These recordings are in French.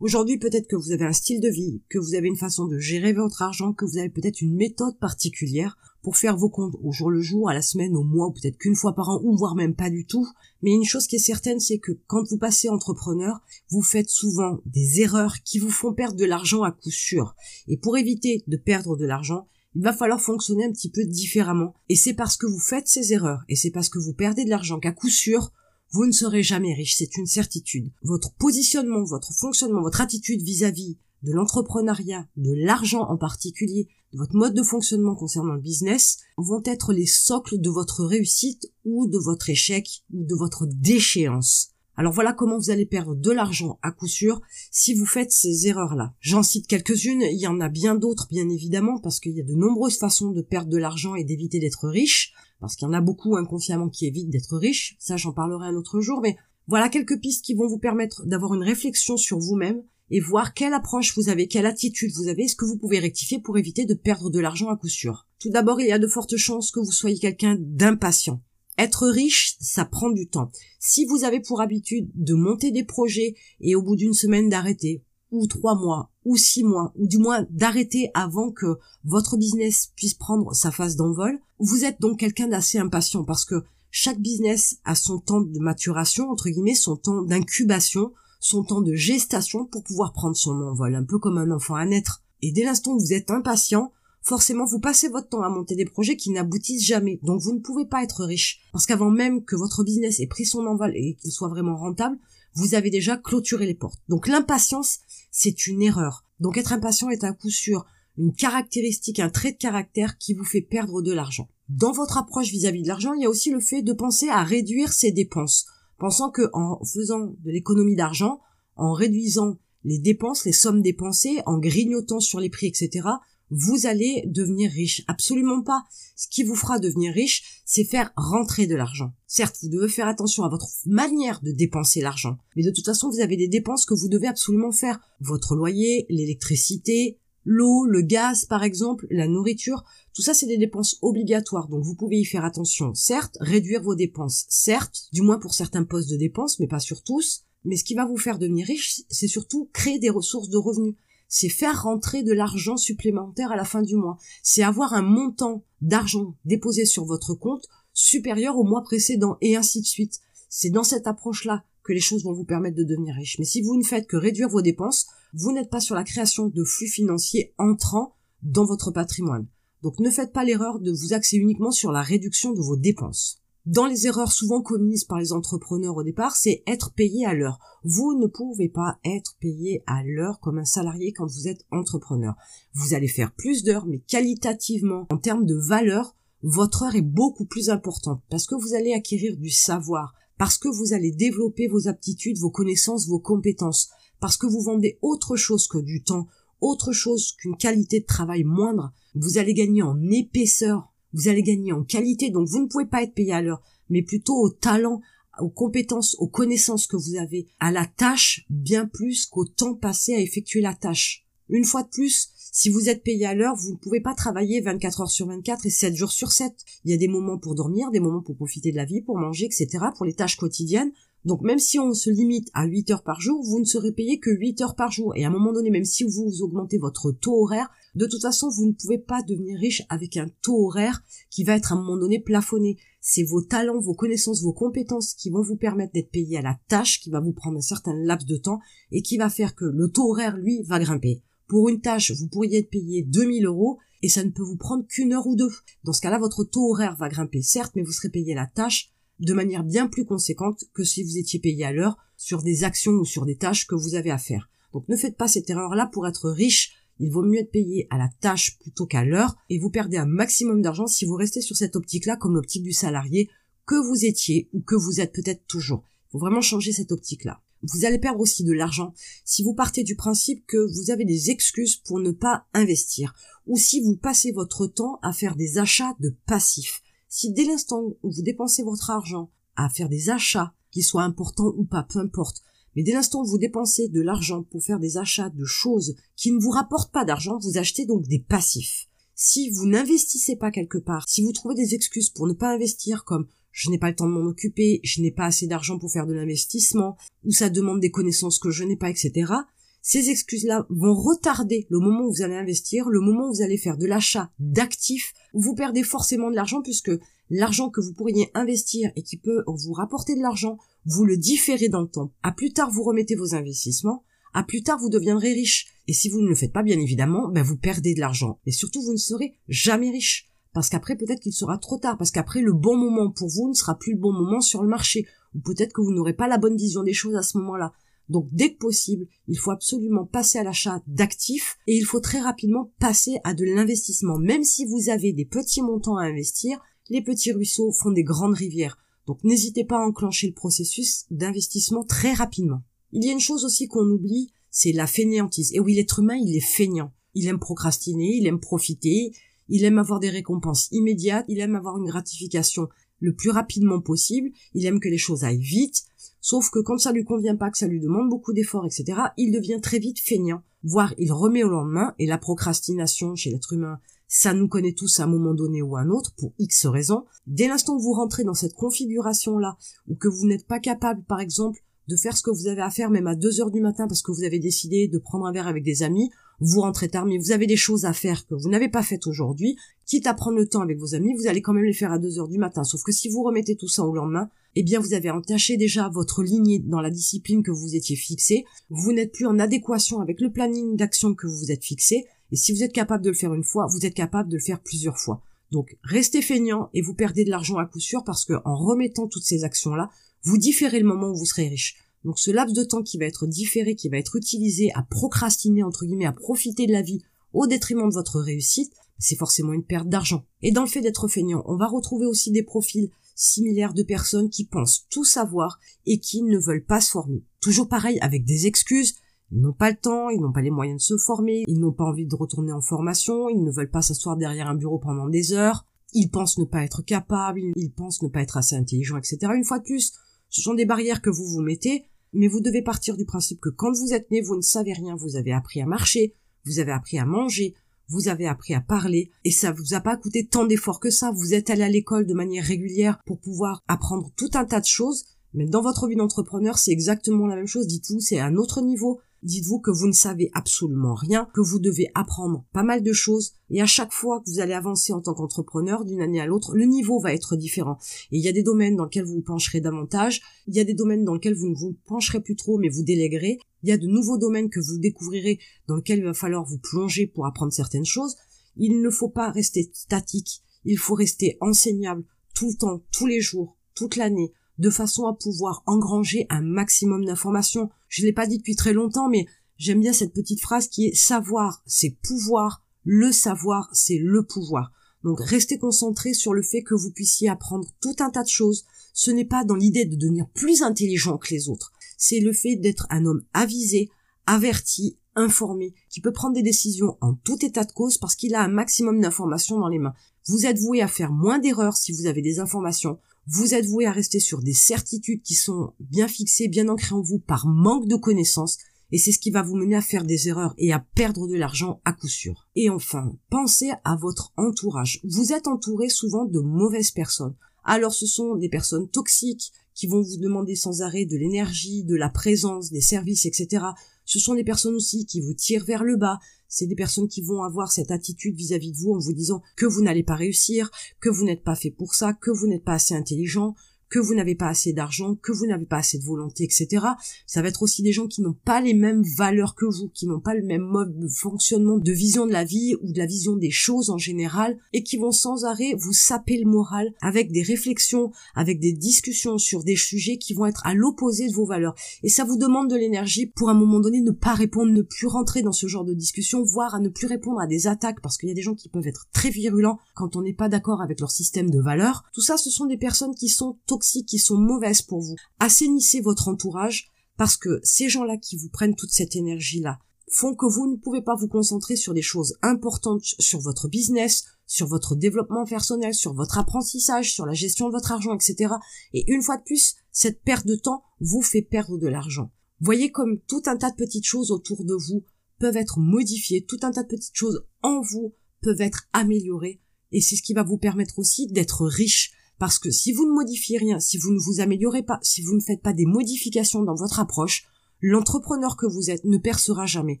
Aujourd'hui, peut-être que vous avez un style de vie, que vous avez une façon de gérer votre argent, que vous avez peut-être une méthode particulière pour faire vos comptes au jour le jour, à la semaine, au mois, ou peut-être qu'une fois par an, ou voire même pas du tout. Mais une chose qui est certaine, c'est que quand vous passez entrepreneur, vous faites souvent des erreurs qui vous font perdre de l'argent à coup sûr. Et pour éviter de perdre de l'argent, il va falloir fonctionner un petit peu différemment. Et c'est parce que vous faites ces erreurs, et c'est parce que vous perdez de l'argent qu'à coup sûr, vous ne serez jamais riche, c'est une certitude. Votre positionnement, votre fonctionnement, votre attitude vis-à-vis de l'entrepreneuriat, de l'argent en particulier, de votre mode de fonctionnement concernant le business, vont être les socles de votre réussite ou de votre échec ou de votre déchéance. Alors voilà comment vous allez perdre de l'argent à coup sûr si vous faites ces erreurs-là. J'en cite quelques-unes, il y en a bien d'autres bien évidemment parce qu'il y a de nombreuses façons de perdre de l'argent et d'éviter d'être riche, parce qu'il y en a beaucoup inconsciemment qui évitent d'être riches, ça j'en parlerai un autre jour, mais voilà quelques pistes qui vont vous permettre d'avoir une réflexion sur vous-même et voir quelle approche vous avez, quelle attitude vous avez, ce que vous pouvez rectifier pour éviter de perdre de l'argent à coup sûr? Tout d'abord, il y a de fortes chances que vous soyez quelqu'un d'impatient. Être riche, ça prend du temps. Si vous avez pour habitude de monter des projets et au bout d'une semaine d'arrêter, ou trois mois, ou six mois, ou du moins d'arrêter avant que votre business puisse prendre sa phase d'envol, vous êtes donc quelqu'un d'assez impatient parce que chaque business a son temps de maturation, entre guillemets, son temps d'incubation, son temps de gestation pour pouvoir prendre son envol, un peu comme un enfant à naître. Et dès l'instant où vous êtes impatient, forcément vous passez votre temps à monter des projets qui n'aboutissent jamais. Donc vous ne pouvez pas être riche. Parce qu'avant même que votre business ait pris son envol et qu'il soit vraiment rentable, vous avez déjà clôturé les portes. Donc l'impatience, c'est une erreur. Donc être impatient est un coup sûr une caractéristique, un trait de caractère qui vous fait perdre de l'argent. Dans votre approche vis-à-vis -vis de l'argent, il y a aussi le fait de penser à réduire ses dépenses, pensant que en faisant de l'économie d'argent, en réduisant les dépenses, les sommes dépensées, en grignotant sur les prix, etc., vous allez devenir riche. Absolument pas. Ce qui vous fera devenir riche, c'est faire rentrer de l'argent. Certes, vous devez faire attention à votre manière de dépenser l'argent. Mais de toute façon, vous avez des dépenses que vous devez absolument faire. Votre loyer, l'électricité, l'eau, le gaz, par exemple, la nourriture. Tout ça, c'est des dépenses obligatoires. Donc, vous pouvez y faire attention. Certes, réduire vos dépenses. Certes, du moins pour certains postes de dépenses, mais pas sur tous. Mais ce qui va vous faire devenir riche, c'est surtout créer des ressources de revenus c'est faire rentrer de l'argent supplémentaire à la fin du mois. C'est avoir un montant d'argent déposé sur votre compte supérieur au mois précédent et ainsi de suite. C'est dans cette approche-là que les choses vont vous permettre de devenir riche. Mais si vous ne faites que réduire vos dépenses, vous n'êtes pas sur la création de flux financiers entrants dans votre patrimoine. Donc ne faites pas l'erreur de vous axer uniquement sur la réduction de vos dépenses dans les erreurs souvent commises par les entrepreneurs au départ, c'est être payé à l'heure. Vous ne pouvez pas être payé à l'heure comme un salarié quand vous êtes entrepreneur. Vous allez faire plus d'heures, mais qualitativement, en termes de valeur, votre heure est beaucoup plus importante parce que vous allez acquérir du savoir, parce que vous allez développer vos aptitudes, vos connaissances, vos compétences, parce que vous vendez autre chose que du temps, autre chose qu'une qualité de travail moindre, vous allez gagner en épaisseur vous allez gagner en qualité, donc vous ne pouvez pas être payé à l'heure, mais plutôt au talent, aux compétences, aux connaissances que vous avez, à la tâche, bien plus qu'au temps passé à effectuer la tâche. Une fois de plus, si vous êtes payé à l'heure, vous ne pouvez pas travailler 24 heures sur 24 et 7 jours sur 7. Il y a des moments pour dormir, des moments pour profiter de la vie, pour manger, etc., pour les tâches quotidiennes. Donc même si on se limite à 8 heures par jour, vous ne serez payé que 8 heures par jour. Et à un moment donné, même si vous augmentez votre taux horaire, de toute façon, vous ne pouvez pas devenir riche avec un taux horaire qui va être à un moment donné plafonné. C'est vos talents, vos connaissances, vos compétences qui vont vous permettre d'être payé à la tâche, qui va vous prendre un certain laps de temps et qui va faire que le taux horaire, lui, va grimper. Pour une tâche, vous pourriez être payé 2000 euros et ça ne peut vous prendre qu'une heure ou deux. Dans ce cas-là, votre taux horaire va grimper, certes, mais vous serez payé la tâche de manière bien plus conséquente que si vous étiez payé à l'heure sur des actions ou sur des tâches que vous avez à faire. Donc ne faites pas cette erreur-là pour être riche. Il vaut mieux être payé à la tâche plutôt qu'à l'heure et vous perdez un maximum d'argent si vous restez sur cette optique-là comme l'optique du salarié que vous étiez ou que vous êtes peut-être toujours. Il faut vraiment changer cette optique-là. Vous allez perdre aussi de l'argent si vous partez du principe que vous avez des excuses pour ne pas investir ou si vous passez votre temps à faire des achats de passifs. Si dès l'instant où vous dépensez votre argent à faire des achats, qu'ils soient importants ou pas, peu importe, mais dès l'instant où vous dépensez de l'argent pour faire des achats de choses qui ne vous rapportent pas d'argent, vous achetez donc des passifs. Si vous n'investissez pas quelque part, si vous trouvez des excuses pour ne pas investir comme je n'ai pas le temps de m'en occuper, je n'ai pas assez d'argent pour faire de l'investissement, ou ça demande des connaissances que je n'ai pas, etc., Ces excuses-là vont retarder le moment où vous allez investir, le moment où vous allez faire de l'achat d'actifs. Vous perdez forcément de l'argent puisque l'argent que vous pourriez investir et qui peut vous rapporter de l'argent, vous le différez dans le temps. À plus tard, vous remettez vos investissements. À plus tard, vous deviendrez riche. Et si vous ne le faites pas, bien évidemment, ben vous perdez de l'argent. Et surtout, vous ne serez jamais riche. Parce qu'après, peut-être qu'il sera trop tard. Parce qu'après, le bon moment pour vous ne sera plus le bon moment sur le marché. Ou peut-être que vous n'aurez pas la bonne vision des choses à ce moment-là. Donc dès que possible, il faut absolument passer à l'achat d'actifs et il faut très rapidement passer à de l'investissement. Même si vous avez des petits montants à investir, les petits ruisseaux font des grandes rivières. Donc n'hésitez pas à enclencher le processus d'investissement très rapidement. Il y a une chose aussi qu'on oublie, c'est la fainéantise. Et oui, l'être humain, il est feignant. Il aime procrastiner, il aime profiter, il aime avoir des récompenses immédiates, il aime avoir une gratification le plus rapidement possible, il aime que les choses aillent vite, sauf que quand ça lui convient pas, que ça lui demande beaucoup d'efforts, etc., il devient très vite feignant, voire il remet au lendemain, et la procrastination chez l'être humain, ça nous connaît tous à un moment donné ou à un autre, pour X raisons. Dès l'instant que vous rentrez dans cette configuration-là, ou que vous n'êtes pas capable, par exemple, de faire ce que vous avez à faire même à 2 heures du matin parce que vous avez décidé de prendre un verre avec des amis, vous rentrez tard, mais vous avez des choses à faire que vous n'avez pas faites aujourd'hui, quitte à prendre le temps avec vos amis, vous allez quand même les faire à 2 heures du matin. Sauf que si vous remettez tout ça au lendemain, eh bien vous avez entaché déjà votre lignée dans la discipline que vous étiez fixée, vous n'êtes plus en adéquation avec le planning d'action que vous vous êtes fixé, et si vous êtes capable de le faire une fois, vous êtes capable de le faire plusieurs fois. Donc restez feignant et vous perdez de l'argent à coup sûr parce que en remettant toutes ces actions-là, vous différez le moment où vous serez riche. Donc ce laps de temps qui va être différé, qui va être utilisé à procrastiner, entre guillemets, à profiter de la vie au détriment de votre réussite, c'est forcément une perte d'argent. Et dans le fait d'être feignant, on va retrouver aussi des profils similaires de personnes qui pensent tout savoir et qui ne veulent pas se former. Toujours pareil, avec des excuses, ils n'ont pas le temps, ils n'ont pas les moyens de se former, ils n'ont pas envie de retourner en formation, ils ne veulent pas s'asseoir derrière un bureau pendant des heures, ils pensent ne pas être capables, ils pensent ne pas être assez intelligents, etc. Une fois de plus, ce sont des barrières que vous vous mettez, mais vous devez partir du principe que quand vous êtes né, vous ne savez rien, vous avez appris à marcher, vous avez appris à manger, vous avez appris à parler, et ça vous a pas coûté tant d'efforts que ça, vous êtes allé à l'école de manière régulière pour pouvoir apprendre tout un tas de choses, mais dans votre vie d'entrepreneur, c'est exactement la même chose, dites-vous, c'est à un autre niveau, Dites-vous que vous ne savez absolument rien, que vous devez apprendre pas mal de choses, et à chaque fois que vous allez avancer en tant qu'entrepreneur d'une année à l'autre, le niveau va être différent. Et il y a des domaines dans lesquels vous vous pencherez davantage, il y a des domaines dans lesquels vous ne vous pencherez plus trop, mais vous déléguerez, il y a de nouveaux domaines que vous découvrirez dans lesquels il va falloir vous plonger pour apprendre certaines choses. Il ne faut pas rester statique, il faut rester enseignable tout le temps, tous les jours, toute l'année, de façon à pouvoir engranger un maximum d'informations. Je l'ai pas dit depuis très longtemps, mais j'aime bien cette petite phrase qui est savoir, c'est pouvoir, le savoir, c'est le pouvoir. Donc restez concentré sur le fait que vous puissiez apprendre tout un tas de choses. Ce n'est pas dans l'idée de devenir plus intelligent que les autres. C'est le fait d'être un homme avisé, averti, informé, qui peut prendre des décisions en tout état de cause parce qu'il a un maximum d'informations dans les mains. Vous êtes voué à faire moins d'erreurs si vous avez des informations vous êtes voué à rester sur des certitudes qui sont bien fixées, bien ancrées en vous par manque de connaissances, et c'est ce qui va vous mener à faire des erreurs et à perdre de l'argent à coup sûr. Et enfin, pensez à votre entourage. Vous êtes entouré souvent de mauvaises personnes. Alors ce sont des personnes toxiques qui vont vous demander sans arrêt de l'énergie, de la présence, des services, etc. Ce sont des personnes aussi qui vous tirent vers le bas, c'est des personnes qui vont avoir cette attitude vis-à-vis de vous en vous disant que vous n'allez pas réussir, que vous n'êtes pas fait pour ça, que vous n'êtes pas assez intelligent, que vous n'avez pas assez d'argent, que vous n'avez pas assez de volonté, etc. Ça va être aussi des gens qui n'ont pas les mêmes valeurs que vous, qui n'ont pas le même mode de fonctionnement, de vision de la vie ou de la vision des choses en général, et qui vont sans arrêt vous saper le moral avec des réflexions, avec des discussions sur des sujets qui vont être à l'opposé de vos valeurs. Et ça vous demande de l'énergie pour à un moment donné ne pas répondre, ne plus rentrer dans ce genre de discussion, voire à ne plus répondre à des attaques, parce qu'il y a des gens qui peuvent être très virulents quand on n'est pas d'accord avec leur système de valeurs. Tout ça, ce sont des personnes qui sont qui sont mauvaises pour vous. Assainissez votre entourage parce que ces gens-là qui vous prennent toute cette énergie-là font que vous ne pouvez pas vous concentrer sur des choses importantes sur votre business, sur votre développement personnel, sur votre apprentissage, sur la gestion de votre argent, etc. Et une fois de plus, cette perte de temps vous fait perdre de l'argent. Voyez comme tout un tas de petites choses autour de vous peuvent être modifiées, tout un tas de petites choses en vous peuvent être améliorées, et c'est ce qui va vous permettre aussi d'être riche, parce que si vous ne modifiez rien, si vous ne vous améliorez pas, si vous ne faites pas des modifications dans votre approche, L'entrepreneur que vous êtes ne percera jamais.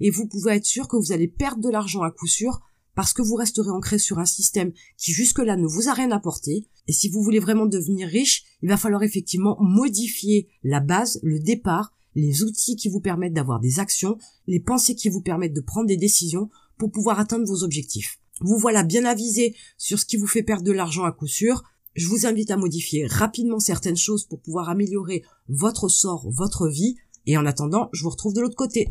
Et vous pouvez être sûr que vous allez perdre de l'argent à coup sûr parce que vous resterez ancré sur un système qui jusque-là ne vous a rien apporté. Et si vous voulez vraiment devenir riche, il va falloir effectivement modifier la base, le départ, les outils qui vous permettent d'avoir des actions, les pensées qui vous permettent de prendre des décisions pour pouvoir atteindre vos objectifs. Vous voilà bien avisé sur ce qui vous fait perdre de l'argent à coup sûr. Je vous invite à modifier rapidement certaines choses pour pouvoir améliorer votre sort, votre vie. Et en attendant, je vous retrouve de l'autre côté.